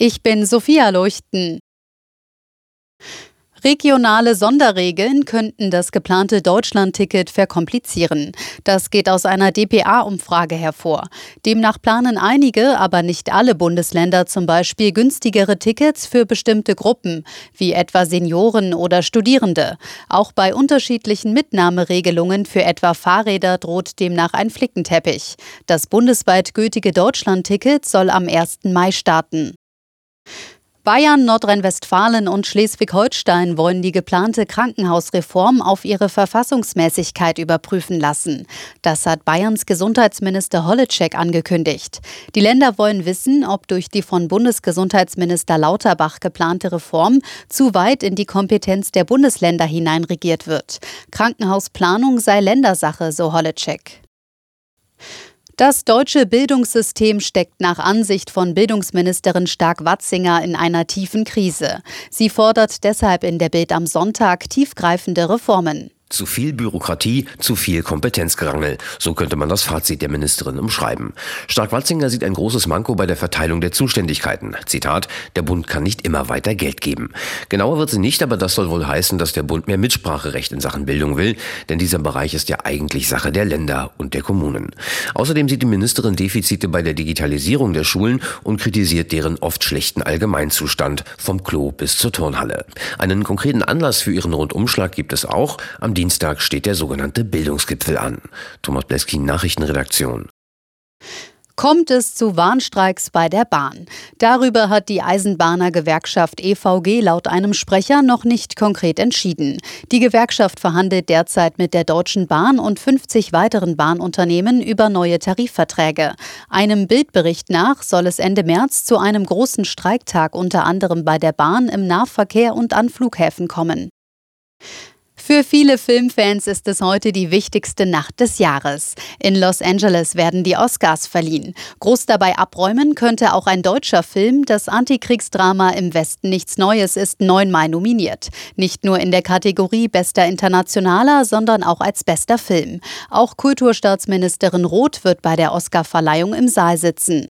Ich bin Sophia Leuchten. Regionale Sonderregeln könnten das geplante Deutschland-Ticket verkomplizieren. Das geht aus einer dpa-Umfrage hervor. Demnach planen einige, aber nicht alle Bundesländer zum Beispiel günstigere Tickets für bestimmte Gruppen, wie etwa Senioren oder Studierende. Auch bei unterschiedlichen Mitnahmeregelungen für etwa Fahrräder droht demnach ein Flickenteppich. Das bundesweit gültige Deutschland-Ticket soll am 1. Mai starten. Bayern, Nordrhein-Westfalen und Schleswig-Holstein wollen die geplante Krankenhausreform auf ihre Verfassungsmäßigkeit überprüfen lassen. Das hat Bayerns Gesundheitsminister Holleczek angekündigt. Die Länder wollen wissen, ob durch die von Bundesgesundheitsminister Lauterbach geplante Reform zu weit in die Kompetenz der Bundesländer hineinregiert wird. Krankenhausplanung sei Ländersache, so Holleczek. Das deutsche Bildungssystem steckt nach Ansicht von Bildungsministerin Stark-Watzinger in einer tiefen Krise. Sie fordert deshalb in der Bild am Sonntag tiefgreifende Reformen. Zu viel Bürokratie, zu viel Kompetenzgerangel. So könnte man das Fazit der Ministerin umschreiben. Stark-Watzinger sieht ein großes Manko bei der Verteilung der Zuständigkeiten. Zitat, der Bund kann nicht immer weiter Geld geben. Genauer wird sie nicht, aber das soll wohl heißen, dass der Bund mehr Mitspracherecht in Sachen Bildung will, denn dieser Bereich ist ja eigentlich Sache der Länder und der Kommunen. Außerdem sieht die Ministerin Defizite bei der Digitalisierung der Schulen und kritisiert deren oft schlechten Allgemeinzustand, vom Klo bis zur Turnhalle. Einen konkreten Anlass für ihren Rundumschlag gibt es auch. Am Dienstag steht der sogenannte Bildungsgipfel an. Thomas Bleskin, Nachrichtenredaktion. Kommt es zu Warnstreiks bei der Bahn? Darüber hat die Eisenbahnergewerkschaft EVG laut einem Sprecher noch nicht konkret entschieden. Die Gewerkschaft verhandelt derzeit mit der Deutschen Bahn und 50 weiteren Bahnunternehmen über neue Tarifverträge. Einem Bildbericht nach soll es Ende März zu einem großen Streiktag unter anderem bei der Bahn im Nahverkehr und an Flughäfen kommen. Für viele Filmfans ist es heute die wichtigste Nacht des Jahres. In Los Angeles werden die Oscars verliehen. Groß dabei abräumen könnte auch ein deutscher Film. Das Antikriegsdrama Im Westen nichts Neues ist neunmal nominiert. Nicht nur in der Kategorie Bester Internationaler, sondern auch als bester Film. Auch Kulturstaatsministerin Roth wird bei der Oscarverleihung im Saal sitzen.